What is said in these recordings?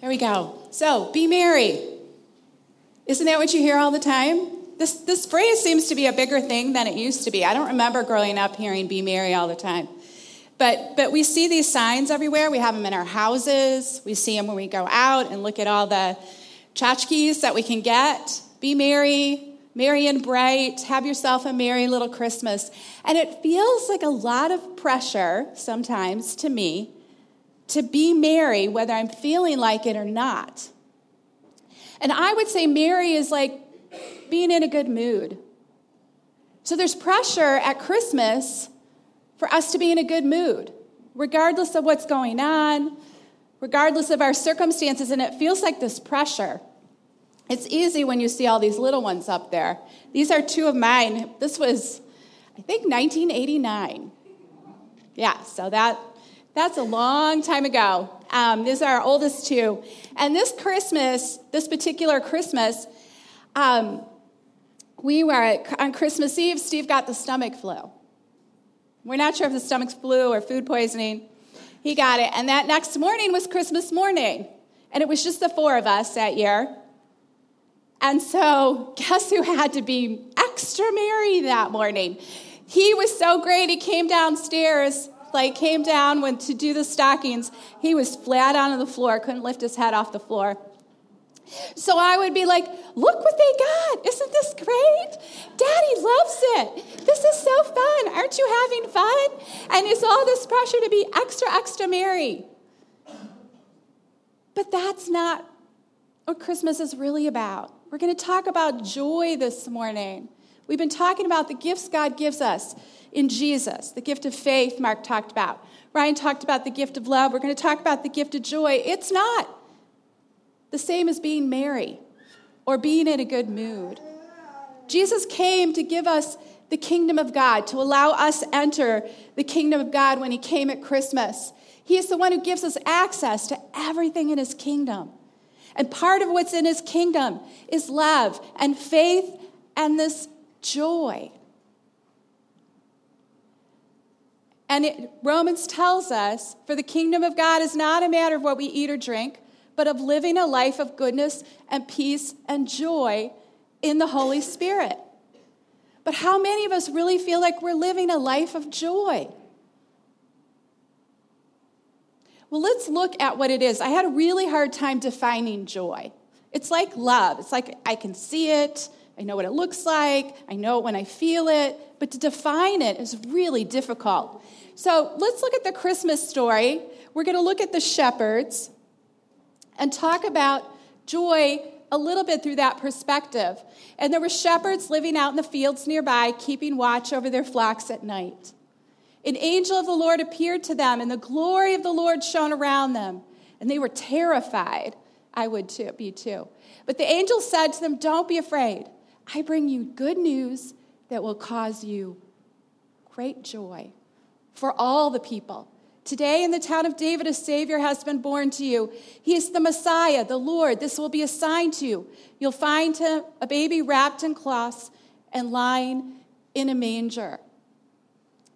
There we go. So, be merry. Isn't that what you hear all the time? This, this phrase seems to be a bigger thing than it used to be. I don't remember growing up hearing be merry all the time. But, but we see these signs everywhere. We have them in our houses. We see them when we go out and look at all the tchotchkes that we can get. Be merry, merry and bright. Have yourself a merry little Christmas. And it feels like a lot of pressure sometimes to me to be merry, whether I'm feeling like it or not. And I would say merry is like being in a good mood. So there's pressure at Christmas for us to be in a good mood, regardless of what's going on, regardless of our circumstances, and it feels like this pressure. It's easy when you see all these little ones up there. These are two of mine. This was, I think, 1989. Yeah, so that that's a long time ago. Um, these are our oldest two. And this Christmas, this particular Christmas, um, we were at, on Christmas Eve, Steve got the stomach flu. We're not sure if the stomach flu or food poisoning. He got it. And that next morning was Christmas morning. And it was just the four of us that year. And so, guess who had to be extra merry that morning? He was so great. He came downstairs like came down when to do the stockings, he was flat on the floor, couldn't lift his head off the floor. So I would be like, look what they got. Isn't this great? Daddy loves it. This is so fun. Aren't you having fun? And it's all this pressure to be extra, extra merry. But that's not what Christmas is really about. We're going to talk about joy this morning. We've been talking about the gifts God gives us in Jesus, the gift of faith, Mark talked about. Ryan talked about the gift of love. We're going to talk about the gift of joy. It's not the same as being merry or being in a good mood. Jesus came to give us the kingdom of God, to allow us enter the kingdom of God when he came at Christmas. He is the one who gives us access to everything in his kingdom. And part of what's in his kingdom is love and faith and this joy. And it, Romans tells us, for the kingdom of God is not a matter of what we eat or drink, but of living a life of goodness and peace and joy in the Holy Spirit. But how many of us really feel like we're living a life of joy? Well, let's look at what it is. I had a really hard time defining joy. It's like love. It's like I can see it, I know what it looks like, I know it when I feel it, but to define it is really difficult. So let's look at the Christmas story. We're going to look at the shepherds and talk about joy a little bit through that perspective. And there were shepherds living out in the fields nearby, keeping watch over their flocks at night. An angel of the Lord appeared to them, and the glory of the Lord shone around them, and they were terrified. I would too, be too. But the angel said to them, Don't be afraid. I bring you good news that will cause you great joy for all the people. Today in the town of David, a Savior has been born to you. He is the Messiah, the Lord. This will be a sign to you. You'll find him, a baby wrapped in cloths and lying in a manger.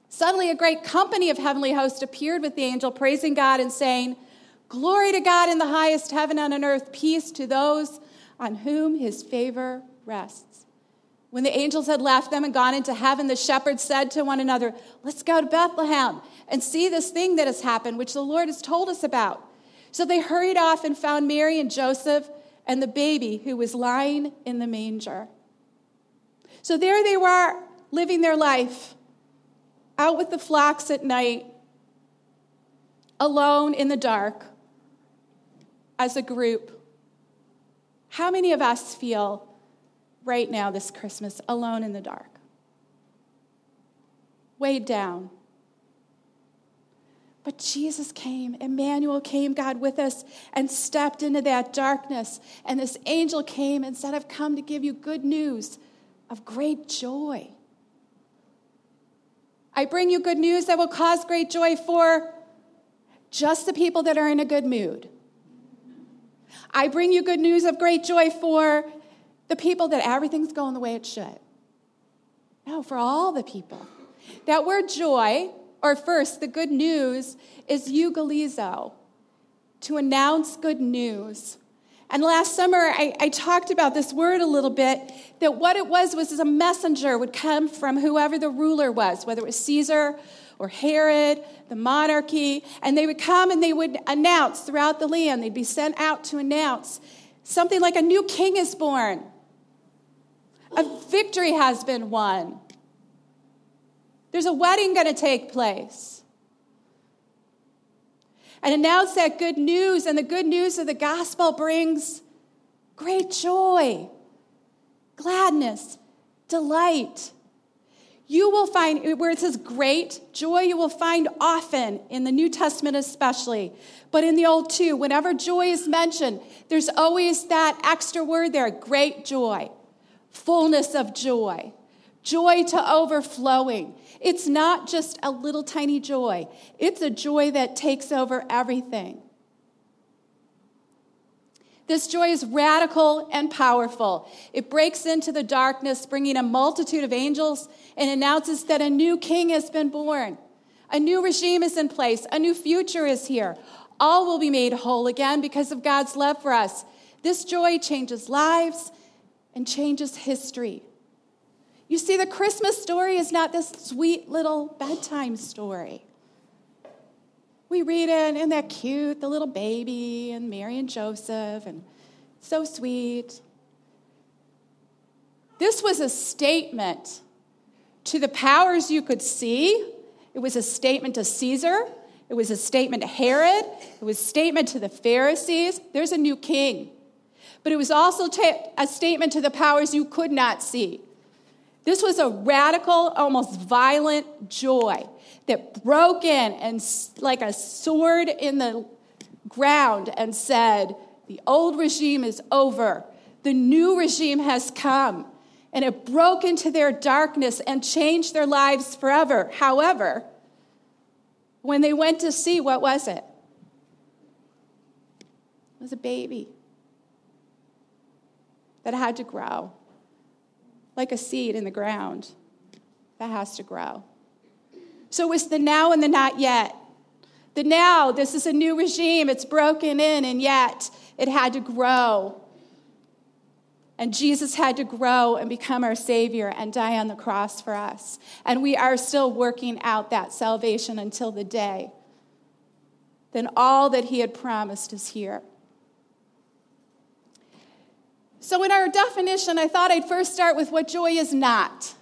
Suddenly, a great company of heavenly hosts appeared with the angel, praising God and saying, Glory to God in the highest heaven and on earth, peace to those on whom his favor rests. When the angels had left them and gone into heaven, the shepherds said to one another, Let's go to Bethlehem and see this thing that has happened, which the Lord has told us about. So they hurried off and found Mary and Joseph and the baby who was lying in the manger. So there they were, living their life, out with the flocks at night, alone in the dark, as a group. How many of us feel right now this Christmas alone in the dark, weighed down. But Jesus came, Emmanuel came, God with us, and stepped into that darkness. And this angel came and said, I've come to give you good news of great joy. I bring you good news that will cause great joy for just the people that are in a good mood. I bring you good news of great joy for the people that everything's going the way it should. No, for all the people. That word joy, or first, the good news, is euangelizo. to announce good news. And last summer, I, I, talked about this word a little bit that what it was was a messenger would come from whoever the ruler was, whether it was Caesar or Herod, the monarchy, and they would come and they would announce throughout the land. They'd be sent out to announce something like a new king is born, a victory has been won, there's a wedding going to take place and announce that good news. And the good news of the gospel brings great joy, gladness, delight. You will find, where it says great joy, you will find often in the New Testament, especially, but in the Old too. Whenever joy is mentioned, there's always that extra word there great joy, fullness of joy, joy to overflowing. It's not just a little tiny joy, it's a joy that takes over everything. This joy is radical and powerful. It breaks into the darkness, bringing a multitude of angels, and announces that a new king has been born. A new regime is in place. A new future is here. All will be made whole again because of God's love for us. This joy changes lives and changes history. You see, the Christmas story is not this sweet little bedtime story. We read it, and they're cute, the little baby, and Mary and Joseph, and so sweet. This was a statement to the powers you could see. It was a statement to Caesar. It was a statement to Herod. It was a statement to the Pharisees. There's a new king. But it was also a statement to the powers you could not see. This was a radical, almost violent joy that broke in and like a sword in the ground and said, The old regime is over, the new regime has come. And it broke into their darkness and changed their lives forever. However, when they went to see, what was it? It was a baby that had to grow like a seed in the ground that has to grow. So it's the now and the not yet. The now, this is a new regime, it's broken in, and yet it had to grow. And Jesus had to grow and become our Savior and die on the cross for us. And we are still working out that salvation until the day. Then all that He had promised is here. So, in our definition, I thought I'd first start with what joy is not,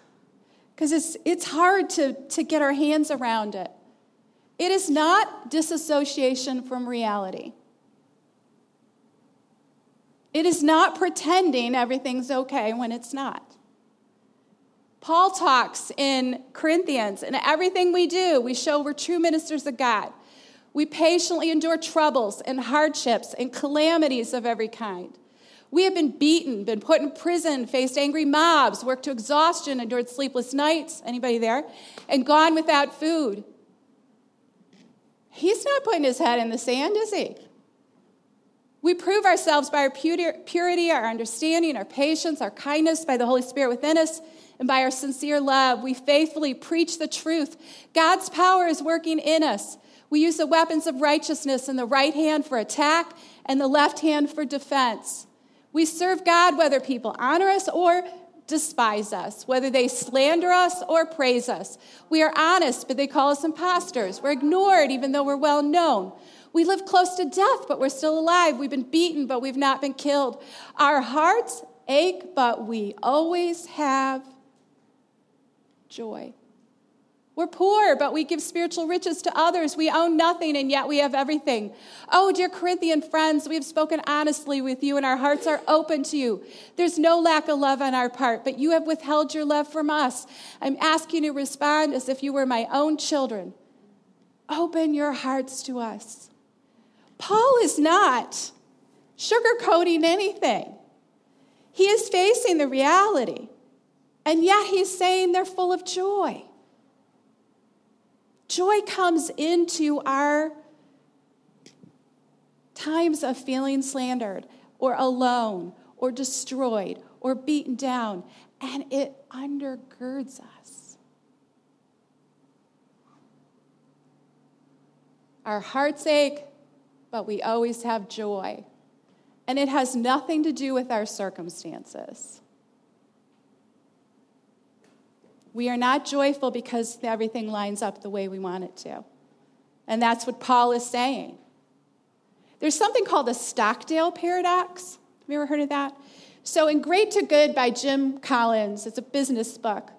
because it's, it's hard to, to get our hands around it. It is not disassociation from reality. It is not pretending everything's okay when it's not. Paul talks in Corinthians, and everything we do, we show we're true ministers of God. We patiently endure troubles and hardships and calamities of every kind. We have been beaten, been put in prison, faced angry mobs, worked to exhaustion, endured sleepless nights. Anybody there? And gone without food. He's not putting his head in the sand, is he? We prove ourselves by our purity, our understanding, our patience, our kindness, by the Holy Spirit within us, and by our sincere love. We faithfully preach the truth. God's power is working in us. We use the weapons of righteousness in the right hand for attack and the left hand for defense. We serve God whether people honor us or despise us, whether they slander us or praise us. We are honest, but they call us impostors. We're ignored, even though we're well known. We live close to death, but we're still alive. We've been beaten, but we've not been killed. Our hearts ache, but we always have joy. We're poor, but we give spiritual riches to others. We own nothing, and yet we have everything. Oh, dear Corinthian friends, we have spoken honestly with you, and our hearts are open to you. There's no lack of love on our part, but you have withheld your love from us. I'm asking you to respond as if you were my own children. Open your hearts to us. Paul is not sugarcoating anything, he is facing the reality, and yet he's saying they're full of joy. Joy comes into our times of feeling slandered or alone or destroyed or beaten down, and it undergirds us. Our hearts ache, but we always have joy. And it has nothing to do with our circumstances. We are not joyful because everything lines up the way we want it to. And that's what Paul is saying. There's something called the Stockdale paradox. Have you ever heard of that? So, in Great to Good by Jim Collins, it's a business book.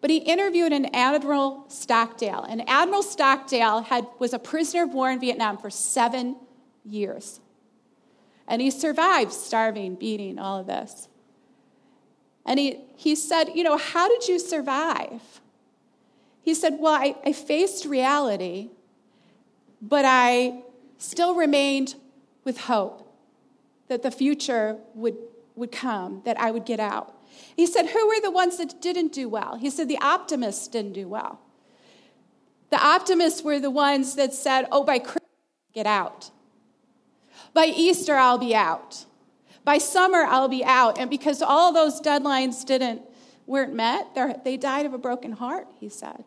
But he interviewed an Admiral Stockdale. And Admiral Stockdale had, was a prisoner of war in Vietnam for seven years. And he survived starving, beating, all of this. And he, he said, You know, how did you survive? He said, Well, I, I faced reality, but I still remained with hope that the future would, would come, that I would get out. He said, Who were the ones that didn't do well? He said, The optimists didn't do well. The optimists were the ones that said, Oh, by Christmas, get out. By Easter, I'll be out. By summer, I'll be out. And because all those deadlines didn't, weren't met, they died of a broken heart, he said.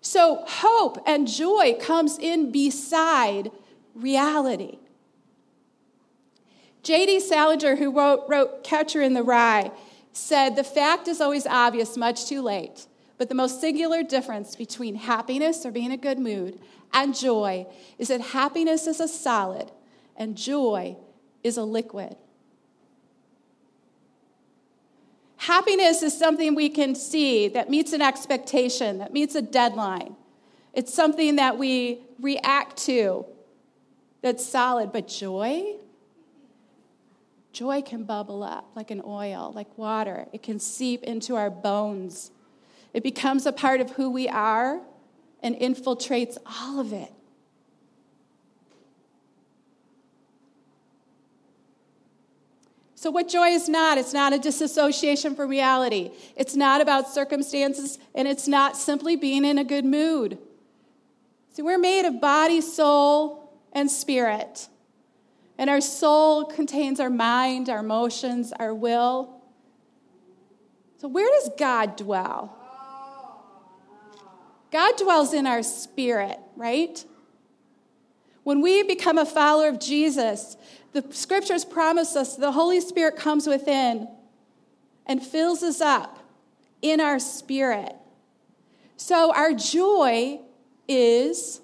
So hope and joy comes in beside reality. J.D. Salinger, who wrote, wrote Catcher in the Rye, said, The fact is always obvious much too late, but the most singular difference between happiness or being in a good mood and joy is that happiness is a solid and joy is a liquid. Happiness is something we can see that meets an expectation, that meets a deadline. It's something that we react to that's solid. But joy, joy can bubble up like an oil, like water. It can seep into our bones. It becomes a part of who we are and infiltrates all of it. So, what joy is not, it's not a disassociation from reality. It's not about circumstances, and it's not simply being in a good mood. See, we're made of body, soul, and spirit. And our soul contains our mind, our emotions, our will. So, where does God dwell? God dwells in our spirit, right? When we become a follower of Jesus, the scriptures promise us the Holy Spirit comes within and fills us up in our spirit. So our joy is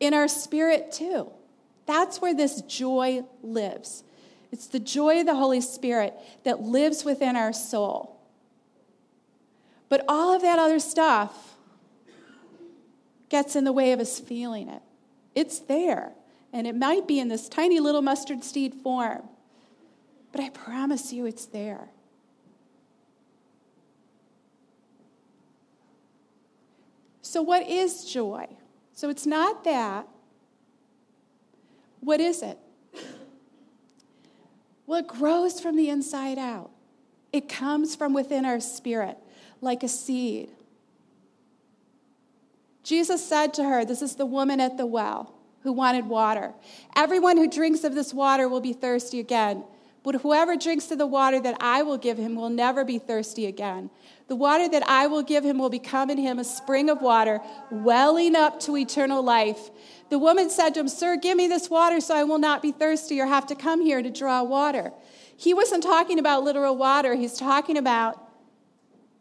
in our spirit too. That's where this joy lives. It's the joy of the Holy Spirit that lives within our soul. But all of that other stuff gets in the way of us feeling it. It's there. And it might be in this tiny little mustard seed form, but I promise you it's there. So, what is joy? So, it's not that. What is it? Well, it grows from the inside out. It comes from within our spirit like a seed. Jesus said to her, This is the woman at the well who wanted water. Everyone who drinks of this water will be thirsty again. But whoever drinks of the water that I will give him will never be thirsty again. The water that I will give him will become in him a spring of water, welling up to eternal life. The woman said to him, Sir, give me this water so I will not be thirsty or have to come here to draw water. He wasn't talking about literal water, he's talking about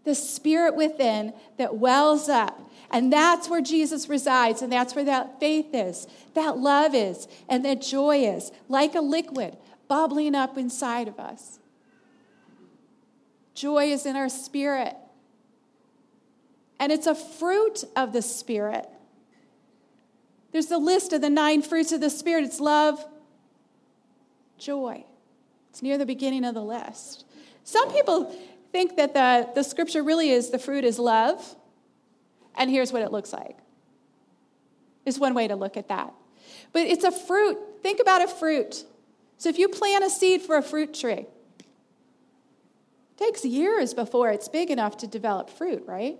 the spirit within that wells up and that's where Jesus resides, and that's where that faith is, that love is, and that joy is, like a liquid bubbling up inside of us. Joy is in our spirit, and it's a fruit of the Spirit. There's a list of the nine fruits of the Spirit it's love, joy. It's near the beginning of the list. Some people think that the, the scripture really is the fruit is love and here's what it looks like. Is one way to look at that. But it's a fruit. Think about a fruit. So if you plant a seed for a fruit tree, it takes years before it's big enough to develop fruit, right?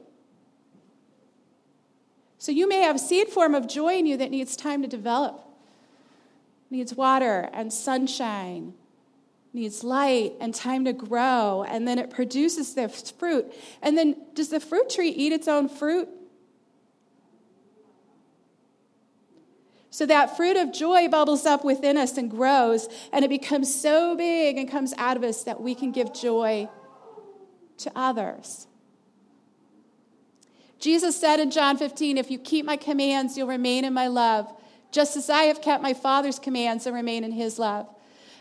So you may have a seed form of joy in you that needs time to develop. Needs water and sunshine, needs light and time to grow, and then it produces the fruit. And then does the fruit tree eat its own fruit? So that fruit of joy bubbles up within us and grows, and it becomes so big and comes out of us that we can give joy to others. Jesus said in John 15, If you keep my commands, you'll remain in my love, just as I have kept my Father's commands and remain in his love.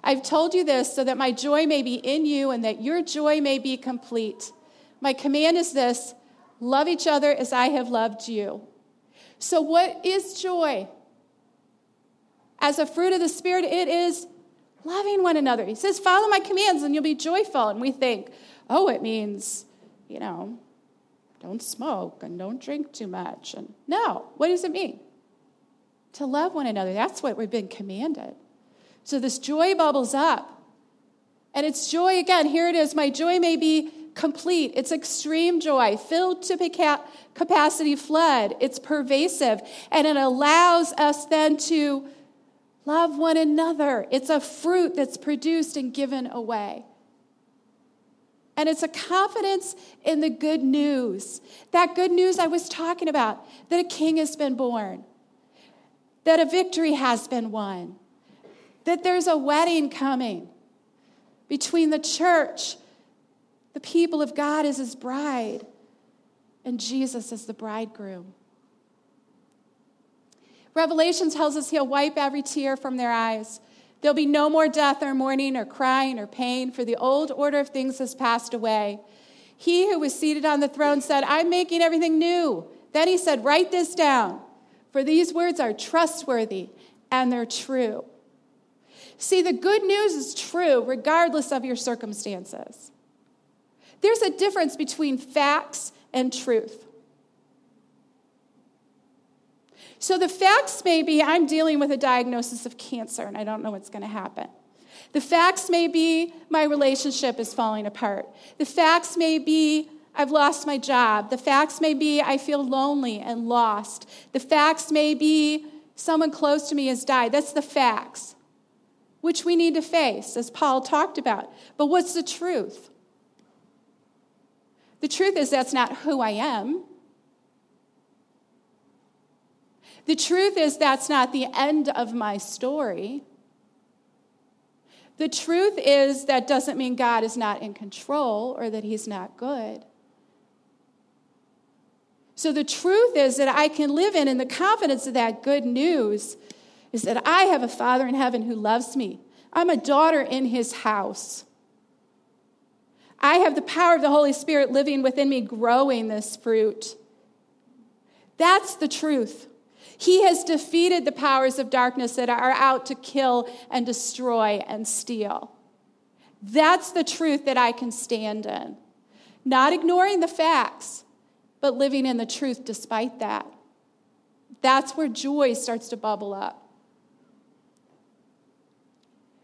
I've told you this so that my joy may be in you and that your joy may be complete. My command is this love each other as I have loved you. So, what is joy? As a fruit of the Spirit, it is loving one another. He says, Follow my commands and you'll be joyful. And we think, oh, it means, you know, don't smoke and don't drink too much. And no, what does it mean? To love one another. That's what we've been commanded. So this joy bubbles up. And it's joy again. Here it is. My joy may be complete. It's extreme joy, filled to capacity, flood. It's pervasive. And it allows us then to Love one another. It's a fruit that's produced and given away. And it's a confidence in the good news. That good news I was talking about that a king has been born, that a victory has been won, that there's a wedding coming between the church, the people of God as his bride, and Jesus as the bridegroom. Revelation tells us he'll wipe every tear from their eyes. There'll be no more death or mourning or crying or pain, for the old order of things has passed away. He who was seated on the throne said, I'm making everything new. Then he said, Write this down, for these words are trustworthy and they're true. See, the good news is true regardless of your circumstances. There's a difference between facts and truth. So the facts may be I'm dealing with a diagnosis of cancer and I don't know what's going to happen. The facts may be my relationship is falling apart. The facts may be I've lost my job. The facts may be I feel lonely and lost. The facts may be someone close to me has died. That's the facts, which we need to face, as Paul talked about. But what's the truth? The truth is that's not who I am. The truth is, that's not the end of my story. The truth is, that doesn't mean God is not in control or that He's not good. So the truth is that I can live in, in the confidence of that good news, is that I have a Father in heaven who loves me. I'm a daughter in His house. I have the power of the Holy Spirit living within me, growing this fruit. That's the truth. He has defeated the powers of darkness that are out to kill and destroy and steal. That's the truth that I can stand in. Not ignoring the facts, but living in the truth despite that. That's where joy starts to bubble up.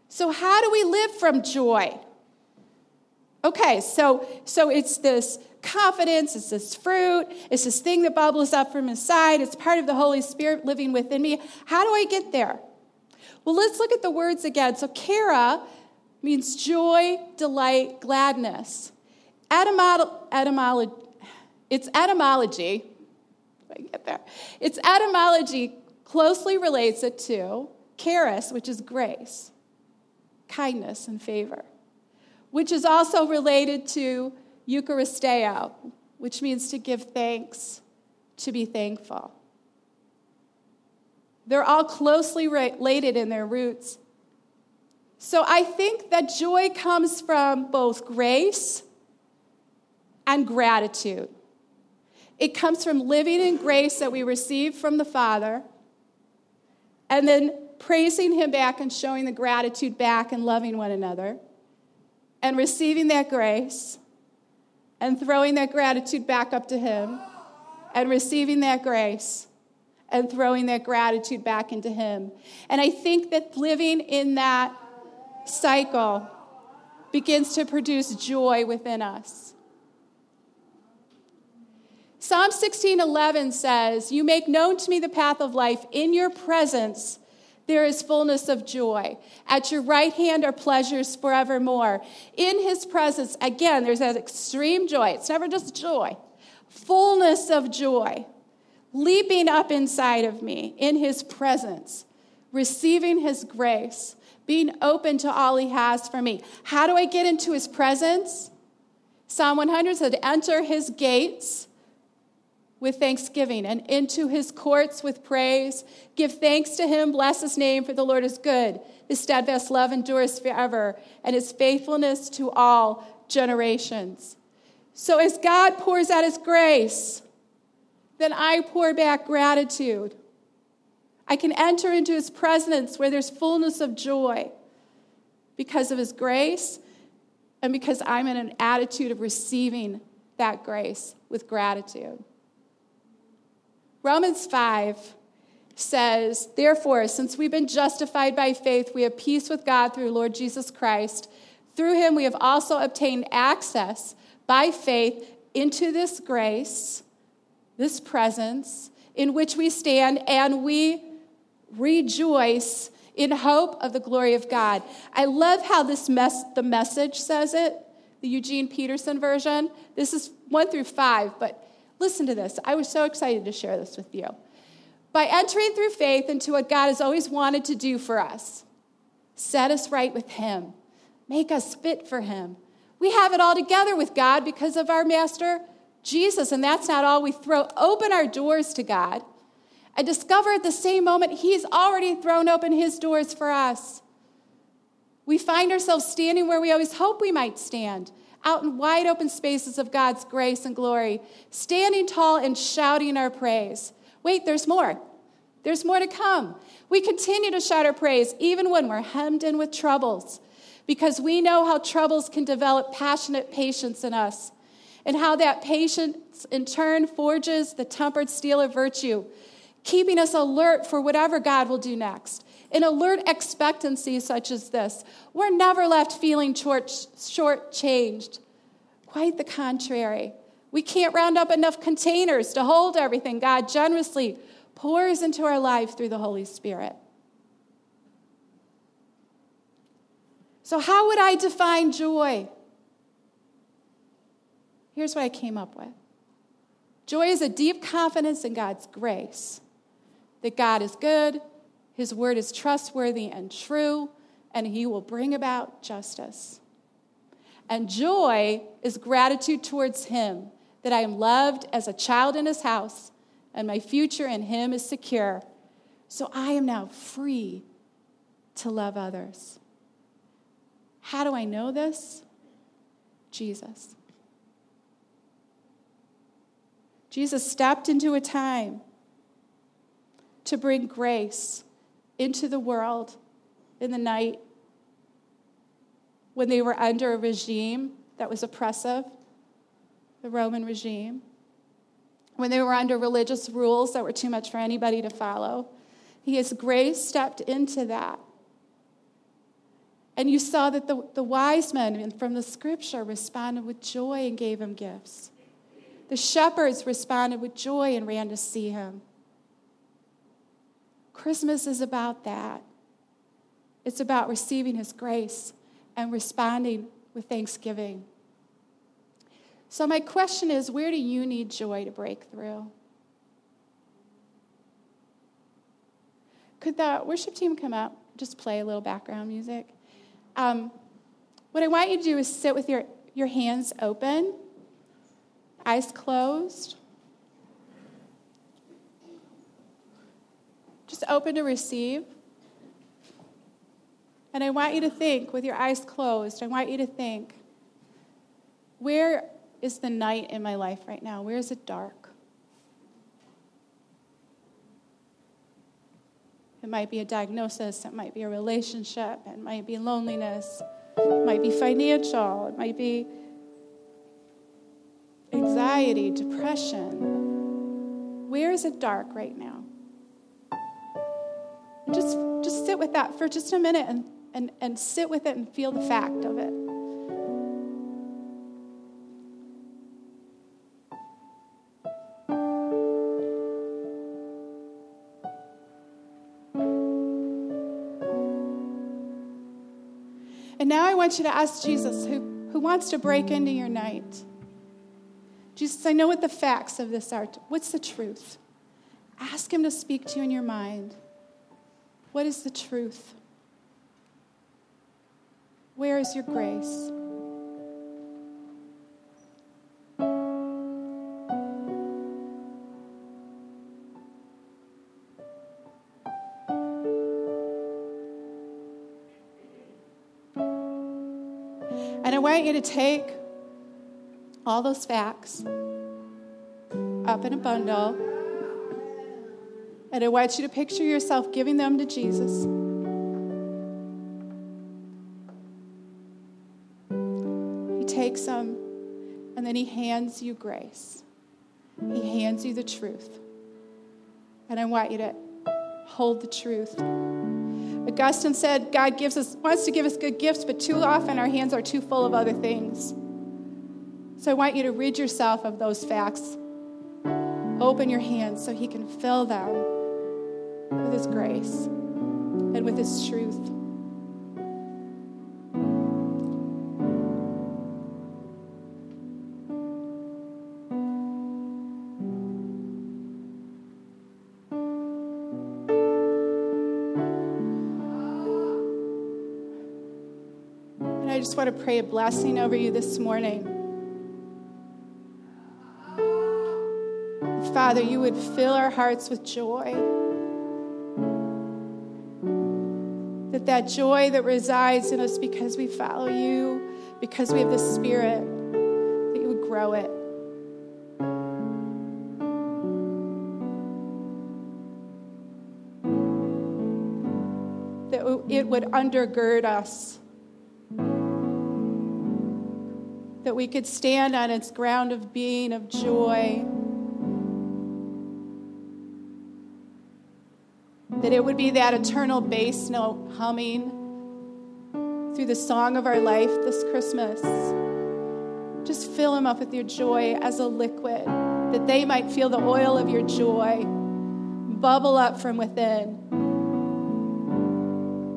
So, how do we live from joy? Okay, so, so it's this confidence, it's this fruit, it's this thing that bubbles up from inside, it's part of the Holy Spirit living within me. How do I get there? Well, let's look at the words again. So, chara means joy, delight, gladness. Etymolo- etymology, its etymology, I get there, its etymology closely relates it to charis, which is grace, kindness, and favor, which is also related to Eucharisteo, which means to give thanks, to be thankful. They're all closely related in their roots. So I think that joy comes from both grace and gratitude. It comes from living in grace that we receive from the Father and then praising Him back and showing the gratitude back and loving one another and receiving that grace and throwing that gratitude back up to Him and receiving that grace and throwing that gratitude back into Him. And I think that living in that cycle begins to produce joy within us. Psalm 16:11 says, "You make known to me the path of life. In your presence there is fullness of joy. At your right hand are pleasures forevermore. In his presence, again, there's that extreme joy. It's never just joy, fullness of joy. leaping up inside of me in his presence, receiving his grace, being open to all he has for me. How do I get into his presence? Psalm 100 said, Enter his gates with thanksgiving and into his courts with praise. Give thanks to him, bless his name, for the Lord is good. His steadfast love endures forever, and his faithfulness to all generations. So, as God pours out his grace, then I pour back gratitude. I can enter into his presence where there's fullness of joy because of his grace and because I'm in an attitude of receiving that grace with gratitude. Romans 5 says, Therefore, since we've been justified by faith, we have peace with God through Lord Jesus Christ. Through him, we have also obtained access by faith into this grace, this presence, in which we stand, and we rejoice in hope of the glory of God. I love how this mess, the message says it, the Eugene Peterson version. This is one through five, but listen to this. I was so excited to share this with you. By entering through faith into what God has always wanted to do for us, set us right with Him, make us fit for Him. We have it all together with God because of our Master Jesus, and that's not all. We throw open our doors to God and discover at the same moment He's already thrown open His doors for us. We find ourselves standing where we always hope we might stand, out in wide open spaces of God's grace and glory, standing tall and shouting our praise. Wait, there's more. There's more to come. We continue to shout our praise even when we're hemmed in with troubles, because we know how troubles can develop passionate patience in us, and how that patience in turn forges the tempered steel of virtue keeping us alert for whatever God will do next. In alert expectancy such as this, we're never left feeling short, shortchanged. Quite the contrary. We can't round up enough containers to hold everything God generously pours into our life through the Holy Spirit. So, how would I define joy? Here's what I came up with joy is a deep confidence in God's grace that God is good, His word is trustworthy and true, and He will bring about justice. And joy is gratitude towards Him that I am loved as a child in His house, and my future in Him is secure. So I am now free to love others. How do I know this? Jesus. Jesus stepped into a time to bring grace into the world in the night when they were under a regime that was oppressive, the Roman regime, when they were under religious rules that were too much for anybody to follow. He His grace stepped into that. And you saw that the, the wise men from the scripture responded with joy and gave him gifts. The shepherds responded with joy and ran to see him. Christmas is about that. It's about receiving His grace and responding with thanksgiving. So, my question is where do you need joy to break through? Could the worship team come up? Just play a little background music. Um, what I want you to do is sit with your, your hands open, eyes closed. Just open to receive. And I want you to think, with your eyes closed, I want you to think, where is the night in my life right now? Where is it dark? It might be a diagnosis, it might be a relationship, it might be loneliness, it might be financial, it might be anxiety, depression. Where is it dark right now? Just, just sit with that for just a minute and, and, and sit with it and feel the fact of it. And now I want you to ask Jesus, who, who wants to break into your night. Jesus, I know what the facts of this are. What's the truth? Ask Him to speak to you in your mind. What is the truth? Where is your grace? And I want you to take all those facts up in a bundle. And I want you to picture yourself giving them to Jesus. He takes them and then he hands you grace. He hands you the truth. And I want you to hold the truth. Augustine said God gives us wants to give us good gifts, but too often our hands are too full of other things. So I want you to rid yourself of those facts. Open your hands so he can fill them with his grace and with his truth. And I just want to pray a blessing over you this morning. Father, you would fill our hearts with joy. That joy that resides in us because we follow you, because we have the Spirit, that you would grow it. That it would undergird us. That we could stand on its ground of being, of joy. That it would be that eternal bass note humming through the song of our life this Christmas. Just fill them up with your joy as a liquid, that they might feel the oil of your joy bubble up from within,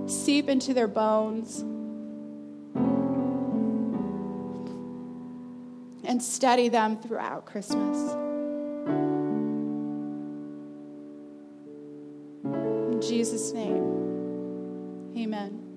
seep into their bones, and steady them throughout Christmas. Name, amen.